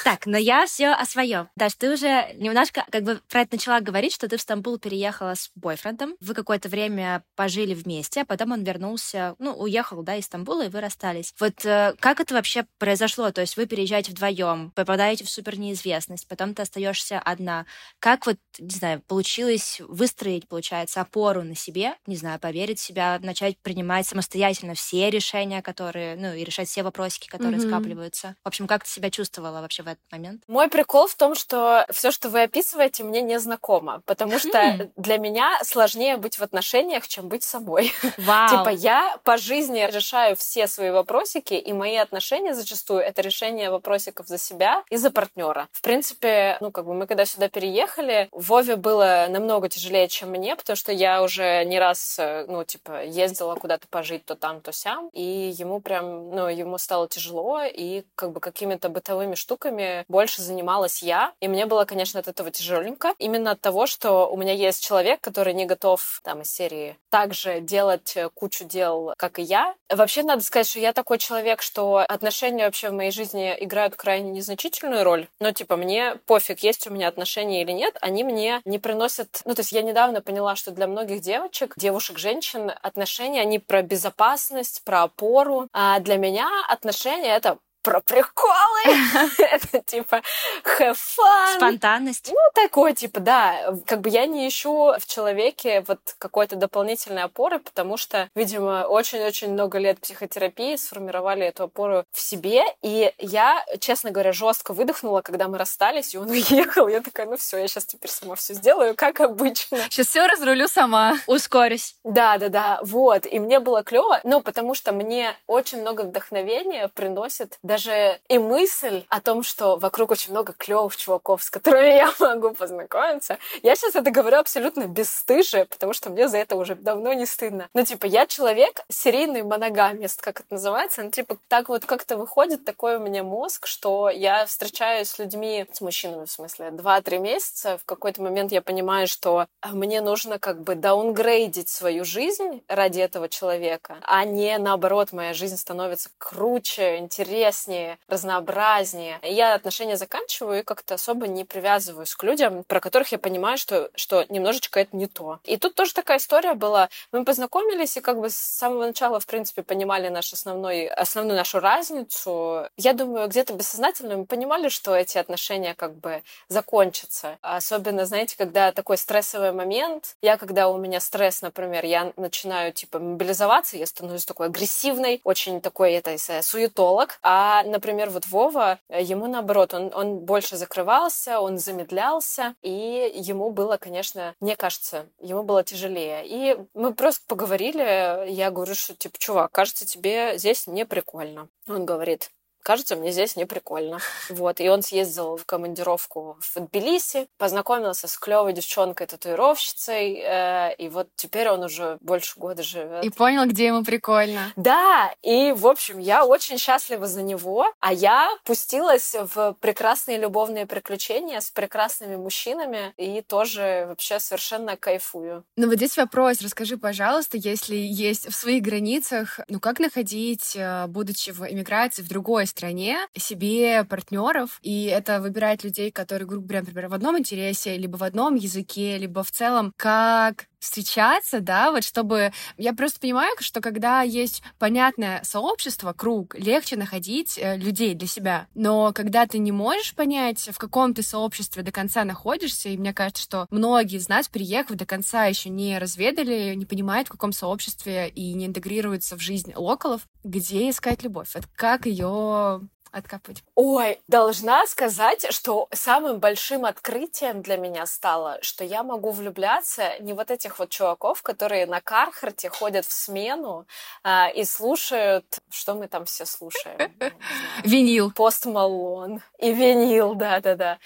Так, но я все о своем. Даш, ты уже немножко как бы про это начала говорить, что ты в Стамбул переехала с бойфрендом. Вы какое-то время пожили вместе, а потом он вернулся, ну, уехал, да, из Стамбула, и вы расстались. Вот э, как это вообще произошло? То есть вы переезжаете вдвоем, попадаете в супер неизвестность, потом ты остаешься одна. Как вот, не знаю, получилось выстроить, получается, опору на себе, не знаю, поверить в себя, начать принимать самостоятельно все решения, которые, ну, и решать все вопросики, которые mm-hmm. скапливаются. В общем, как ты себя чувствовала вообще в этот момент? Мой прикол в том, что все, что вы описываете, мне не знакомо, потому что mm. для меня сложнее быть в отношениях, чем быть собой. Вау. типа я по жизни решаю все свои вопросики, и мои отношения зачастую это решение вопросиков за себя и за партнера. В принципе, ну как бы мы когда сюда переехали, Вове было намного тяжелее, чем мне, потому что я уже не раз, э, ну типа ездила куда-то пожить то там, то сям, и ему прям ну, ему стало тяжело, и как бы какими-то бытовыми штуками больше занималась я. И мне было, конечно, от этого тяжеленько. Именно от того, что у меня есть человек, который не готов там из серии также делать кучу дел, как и я. Вообще, надо сказать, что я такой человек, что отношения вообще в моей жизни играют крайне незначительную роль. Но, типа, мне пофиг, есть у меня отношения или нет, они мне не приносят... Ну, то есть я недавно поняла, что для многих девочек, девушек, женщин, отношения, они про безопасность, про опору. А для меня отношения — это про приколы. Это типа have fun. Спонтанность. Ну, такой, типа, да. Как бы я не ищу в человеке вот какой-то дополнительной опоры, потому что, видимо, очень-очень много лет психотерапии сформировали эту опору в себе. И я, честно говоря, жестко выдохнула, когда мы расстались, и он уехал. Я такая, ну все, я сейчас теперь сама все сделаю, как обычно. Сейчас все разрулю сама. Ускорюсь. Да, да, да. Вот. И мне было клево, ну, потому что мне очень много вдохновения приносит даже и мысль о том, что вокруг очень много клевых чуваков, с которыми я могу познакомиться. Я сейчас это говорю абсолютно бесстыже, потому что мне за это уже давно не стыдно. Ну, типа, я человек серийный моногамист, как это называется. Ну, типа, так вот как-то выходит такой у меня мозг, что я встречаюсь с людьми, с мужчинами, в смысле, два-три месяца. В какой-то момент я понимаю, что мне нужно как бы даунгрейдить свою жизнь ради этого человека, а не наоборот, моя жизнь становится круче, интереснее, интереснее, разнообразнее. Я отношения заканчиваю и как-то особо не привязываюсь к людям, про которых я понимаю, что, что немножечко это не то. И тут тоже такая история была. Мы познакомились и как бы с самого начала, в принципе, понимали наш основной, основную нашу разницу. Я думаю, где-то бессознательно мы понимали, что эти отношения как бы закончатся. Особенно, знаете, когда такой стрессовый момент. Я, когда у меня стресс, например, я начинаю, типа, мобилизоваться, я становлюсь такой агрессивной, очень такой, это, суетолог. А а, например, вот Вова, э, ему наоборот, он, он больше закрывался, он замедлялся, и ему было, конечно, мне кажется, ему было тяжелее. И мы просто поговорили, я говорю, что, типа, чувак, кажется, тебе здесь не прикольно. Он говорит, кажется, мне здесь не прикольно. Вот, и он съездил в командировку в Тбилиси, познакомился с клевой девчонкой-татуировщицей, э, и вот теперь он уже больше года живет. И понял, где ему прикольно. Да, и, в общем, я очень счастлива за него, а я пустилась в прекрасные любовные приключения с прекрасными мужчинами и тоже вообще совершенно кайфую. Ну вот здесь вопрос, расскажи, пожалуйста, если есть в своих границах, ну как находить, э, будучи в эмиграции в другой стране, себе партнеров, и это выбирать людей, которые, грубо говоря, например, в одном интересе, либо в одном языке, либо в целом, как встречаться, да, вот чтобы... Я просто понимаю, что когда есть понятное сообщество, круг, легче находить э, людей для себя. Но когда ты не можешь понять, в каком ты сообществе до конца находишься, и мне кажется, что многие из нас, приехав до конца, еще не разведали, не понимают, в каком сообществе и не интегрируются в жизнь локалов, где искать любовь, вот как ее откапывать? Ой, должна сказать, что самым большим открытием для меня стало, что я могу влюбляться не вот этих вот чуваков, которые на Кархарте ходят в смену а, и слушают, что мы там все слушаем? Винил. Пост Малон. И винил, да-да-да.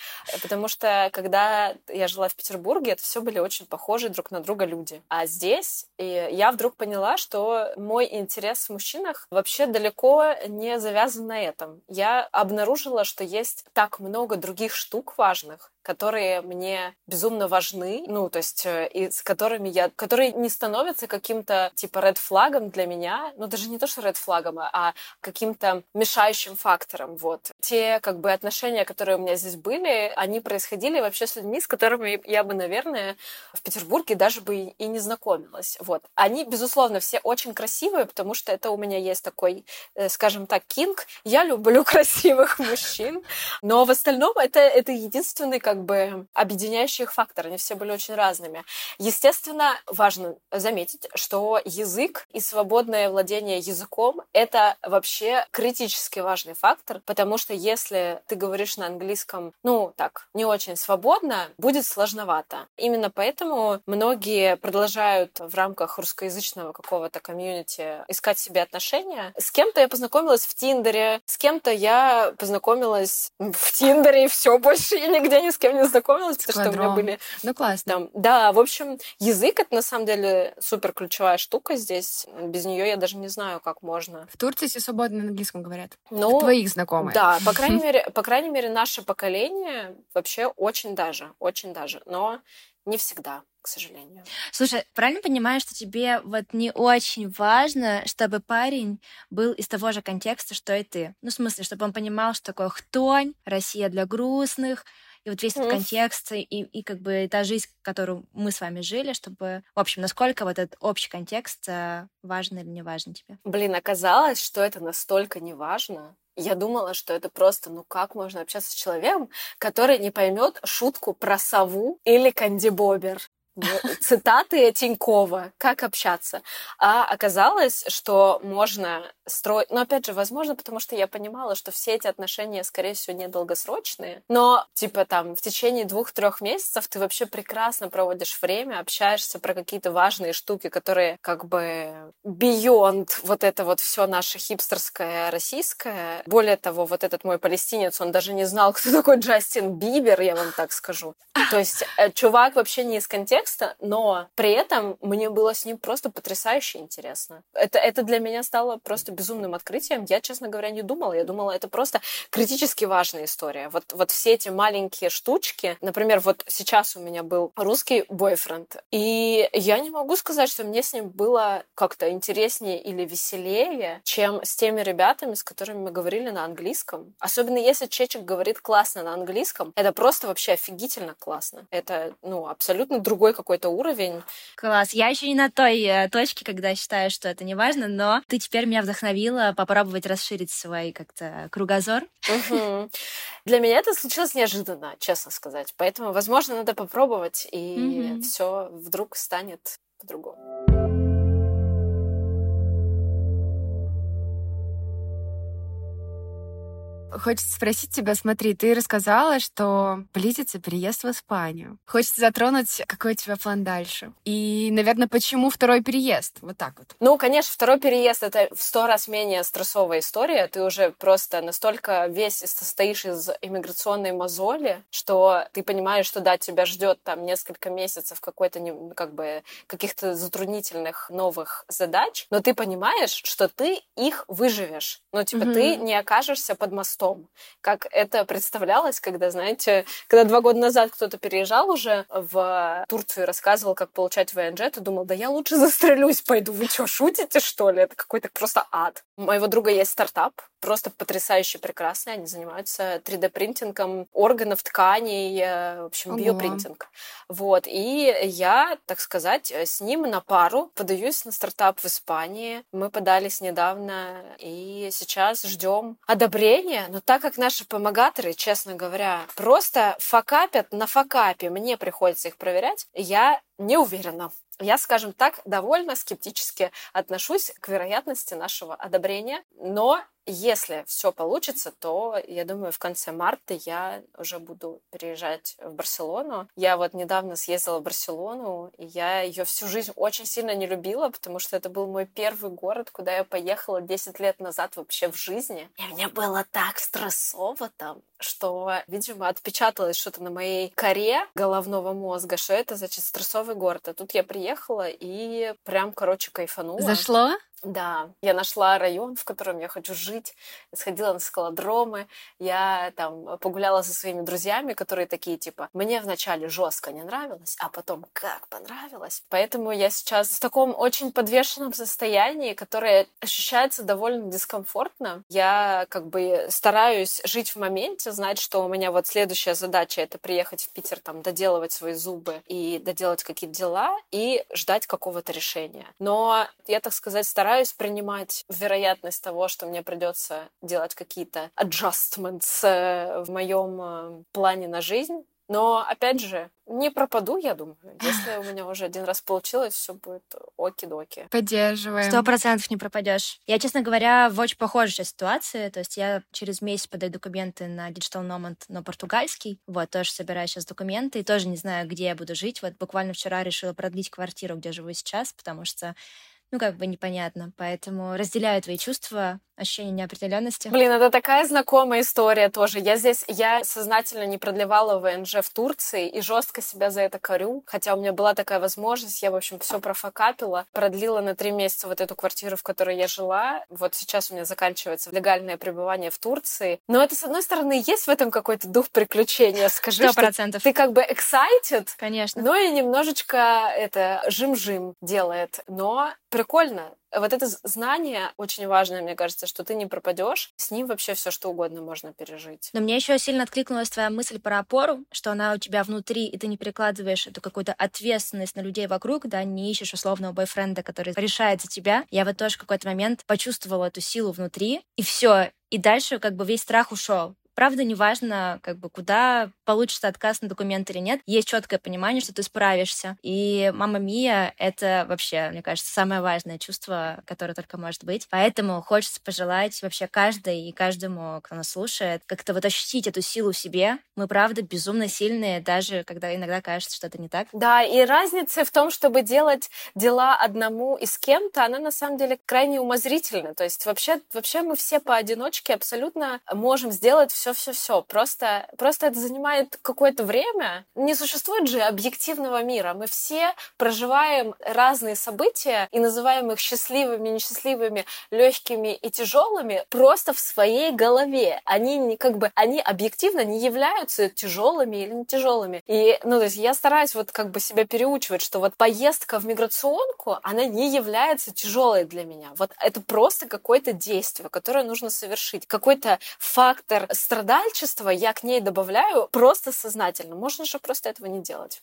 Потому что, когда я жила в Петербурге, это все были очень похожие друг на друга люди. А здесь и я вдруг поняла, что мой интерес в мужчинах вообще далеко не завязан на этом я обнаружила, что есть так много других штук важных, которые мне безумно важны, ну, то есть, э, и с которыми я, которые не становятся каким-то, типа, ред флагом для меня, ну, даже не то, что ред флагом, а каким-то мешающим фактором, вот. Те, как бы, отношения, которые у меня здесь были, они происходили вообще с людьми, с которыми я бы, наверное, в Петербурге даже бы и не знакомилась, вот. Они, безусловно, все очень красивые, потому что это у меня есть такой, э, скажем так, кинг. Я люблю красивых мужчин, но в остальном это, это единственный, как как бы объединяющий их фактор. Они все были очень разными. Естественно, важно заметить, что язык и свободное владение языком — это вообще критически важный фактор, потому что если ты говоришь на английском, ну, так, не очень свободно, будет сложновато. Именно поэтому многие продолжают в рамках русскоязычного какого-то комьюнити искать себе отношения. С кем-то я познакомилась в Тиндере, с кем-то я познакомилась в Тиндере, и все, больше я нигде ни с кем кем не знакомилась, потому что у меня были... Ну, классно. Там, да, в общем, язык — это на самом деле супер ключевая штука здесь. Без нее я даже не знаю, как можно. В Турции все свободно на английском говорят. Ну, твоих знакомых. Да, по крайней мере, по крайней мере, наше поколение вообще очень даже, очень даже. Но не всегда к сожалению. Слушай, правильно понимаю, что тебе вот не очень важно, чтобы парень был из того же контекста, что и ты? Ну, в смысле, чтобы он понимал, что такое хтонь, Россия для грустных, и вот весь этот контекст и, и как бы та жизнь, которую мы с вами жили, чтобы, в общем, насколько вот этот общий контекст э, важен или не важен тебе? Блин, оказалось, что это настолько не важно. Я думала, что это просто, ну как можно общаться с человеком, который не поймет шутку про сову или кандибобер цитаты Тинькова, как общаться. А оказалось, что можно строить... Но опять же, возможно, потому что я понимала, что все эти отношения, скорее всего, недолгосрочные. Но, типа, там, в течение двух-трех месяцев ты вообще прекрасно проводишь время, общаешься про какие-то важные штуки, которые как бы beyond вот это вот все наше хипстерское российское. Более того, вот этот мой палестинец, он даже не знал, кто такой Джастин Бибер, я вам так скажу. То есть э, чувак вообще не из контекста, текста, но при этом мне было с ним просто потрясающе интересно. Это, это для меня стало просто безумным открытием. Я, честно говоря, не думала. Я думала, это просто критически важная история. Вот, вот все эти маленькие штучки. Например, вот сейчас у меня был русский бойфренд, и я не могу сказать, что мне с ним было как-то интереснее или веселее, чем с теми ребятами, с которыми мы говорили на английском. Особенно если чечек говорит классно на английском, это просто вообще офигительно классно. Это, ну, абсолютно другой какой-то уровень. Класс. Я еще не на той э, точке, когда считаю, что это не важно, но ты теперь меня вдохновила попробовать расширить свой как-то кругозор. Угу. Для меня это случилось неожиданно, честно сказать. Поэтому, возможно, надо попробовать, и угу. все вдруг станет по-другому. Хочется спросить тебя, смотри, ты рассказала, что близится переезд в Испанию. Хочется затронуть, какой у тебя план дальше. И, наверное, почему второй переезд? Вот так вот. Ну, конечно, второй переезд — это в сто раз менее стрессовая история. Ты уже просто настолько весь состоишь из иммиграционной мозоли, что ты понимаешь, что да, тебя ждет там несколько месяцев какой-то, как бы, каких-то затруднительных новых задач, но ты понимаешь, что ты их выживешь. Ну, типа, mm-hmm. ты не окажешься под мостом, как это представлялось, когда, знаете, когда два года назад кто-то переезжал уже в Турцию и рассказывал, как получать ВНЖ, ты думал, да я лучше застрелюсь, пойду. Вы что, шутите, что ли? Это какой-то просто ад. У моего друга есть стартап, просто потрясающе прекрасный. Они занимаются 3D-принтингом органов, тканей, э, в общем, Ого. биопринтинг. Вот. И я, так сказать, с ним на пару подаюсь на стартап в Испании. Мы подались недавно, и сейчас ждем одобрения. Но так как наши помогаторы, честно говоря, просто факапят на факапе, мне приходится их проверять, я не уверена. Я, скажем так, довольно скептически отношусь к вероятности нашего одобрения, но если все получится, то, я думаю, в конце марта я уже буду переезжать в Барселону. Я вот недавно съездила в Барселону, и я ее всю жизнь очень сильно не любила, потому что это был мой первый город, куда я поехала 10 лет назад вообще в жизни. И мне было так стрессово там, что, видимо, отпечаталось что-то на моей коре головного мозга, что это, значит, стрессовый город. А тут я приехала и прям, короче, кайфанула. Зашло? Да, я нашла район, в котором я хочу жить, сходила на скалодромы, я там погуляла со своими друзьями, которые такие типа, мне вначале жестко не нравилось, а потом как понравилось. Поэтому я сейчас в таком очень подвешенном состоянии, которое ощущается довольно дискомфортно. Я как бы стараюсь жить в моменте, знать, что у меня вот следующая задача это приехать в Питер, там, доделывать свои зубы и доделать какие-то дела и ждать какого-то решения. Но я, так сказать, стараюсь стараюсь принимать вероятность того, что мне придется делать какие-то adjustments э, в моем э, плане на жизнь. Но, опять же, не пропаду, я думаю. Если у меня уже один раз получилось, все будет оки-доки. Поддерживаем. Сто процентов не пропадешь. Я, честно говоря, в очень похожей ситуации. То есть я через месяц подаю документы на Digital Nomad на португальский. Вот, тоже собираю сейчас документы. И тоже не знаю, где я буду жить. Вот буквально вчера решила продлить квартиру, где живу сейчас, потому что ну, как бы непонятно. Поэтому разделяю твои чувства, ощущение неопределенности. Блин, это такая знакомая история тоже. Я здесь, я сознательно не продлевала ВНЖ в Турции и жестко себя за это корю. Хотя у меня была такая возможность, я, в общем, все профокапила, продлила на три месяца вот эту квартиру, в которой я жила. Вот сейчас у меня заканчивается легальное пребывание в Турции. Но это, с одной стороны, есть в этом какой-то дух приключения, скажи, 100%. что ты как бы excited, Конечно. но и немножечко это жим-жим делает. Но прикольно вот это знание очень важное, мне кажется, что ты не пропадешь, с ним вообще все что угодно можно пережить. Но мне еще сильно откликнулась твоя мысль про опору, что она у тебя внутри, и ты не перекладываешь эту какую-то ответственность на людей вокруг, да, не ищешь условного бойфренда, который решает за тебя. Я вот тоже в какой-то момент почувствовала эту силу внутри, и все, и дальше как бы весь страх ушел. Правда, неважно, как бы, куда получится отказ на документ или нет, есть четкое понимание, что ты справишься. И мама Мия — это вообще, мне кажется, самое важное чувство, которое только может быть. Поэтому хочется пожелать вообще каждой и каждому, кто нас слушает, как-то вот ощутить эту силу в себе. Мы, правда, безумно сильные, даже когда иногда кажется, что это не так. Да, и разница в том, чтобы делать дела одному и с кем-то, она на самом деле крайне умозрительна. То есть вообще, вообще мы все поодиночке абсолютно можем сделать все все-все-все. Просто, просто это занимает какое-то время. Не существует же объективного мира. Мы все проживаем разные события и называем их счастливыми, несчастливыми, легкими и тяжелыми просто в своей голове. Они не как бы, они объективно не являются тяжелыми или не тяжелыми. И, ну, то есть я стараюсь вот как бы себя переучивать, что вот поездка в миграционку, она не является тяжелой для меня. Вот это просто какое-то действие, которое нужно совершить. Какой-то фактор страдательства я к ней добавляю просто сознательно. Можно же просто этого не делать.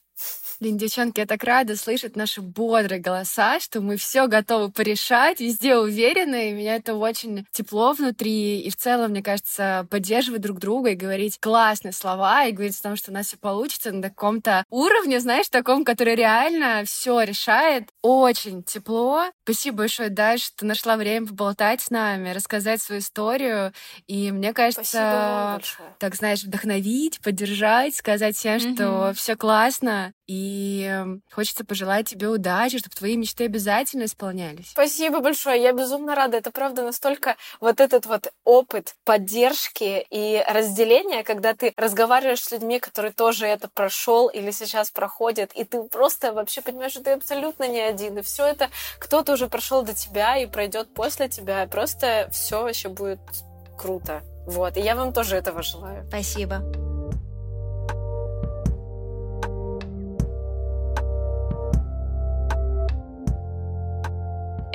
Блин, девчонки, я так рада слышать наши бодрые голоса, что мы все готовы порешать, везде уверены, и меня это очень тепло внутри, и в целом, мне кажется, поддерживать друг друга и говорить классные слова, и говорить о том, что у нас все получится на каком-то уровне, знаешь, таком, который реально все решает. Очень тепло. Спасибо большое, Даш, что нашла время поболтать с нами, рассказать свою историю, и мне кажется, так, знаешь, вдохновить, поддержать, сказать всем, mm-hmm. что все классно, и эм, хочется пожелать тебе удачи, чтобы твои мечты обязательно исполнялись. Спасибо большое. Я безумно рада. Это правда настолько вот этот вот опыт поддержки и разделения, когда ты разговариваешь с людьми, которые тоже это прошел или сейчас проходят, и ты просто вообще понимаешь, что ты абсолютно не один. И все это кто-то уже прошел до тебя и пройдет после тебя. Просто все вообще будет круто. Вот. И я вам тоже этого желаю. Спасибо.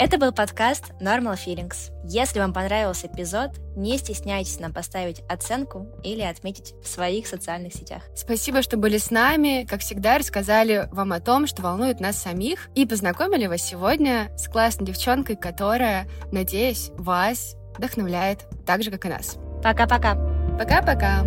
Это был подкаст Normal Feelings. Если вам понравился эпизод, не стесняйтесь нам поставить оценку или отметить в своих социальных сетях. Спасибо, что были с нами. Как всегда, рассказали вам о том, что волнует нас самих, и познакомили вас сегодня с классной девчонкой, которая, надеюсь, вас вдохновляет так же, как и нас. Пока-пока. Пока-пока.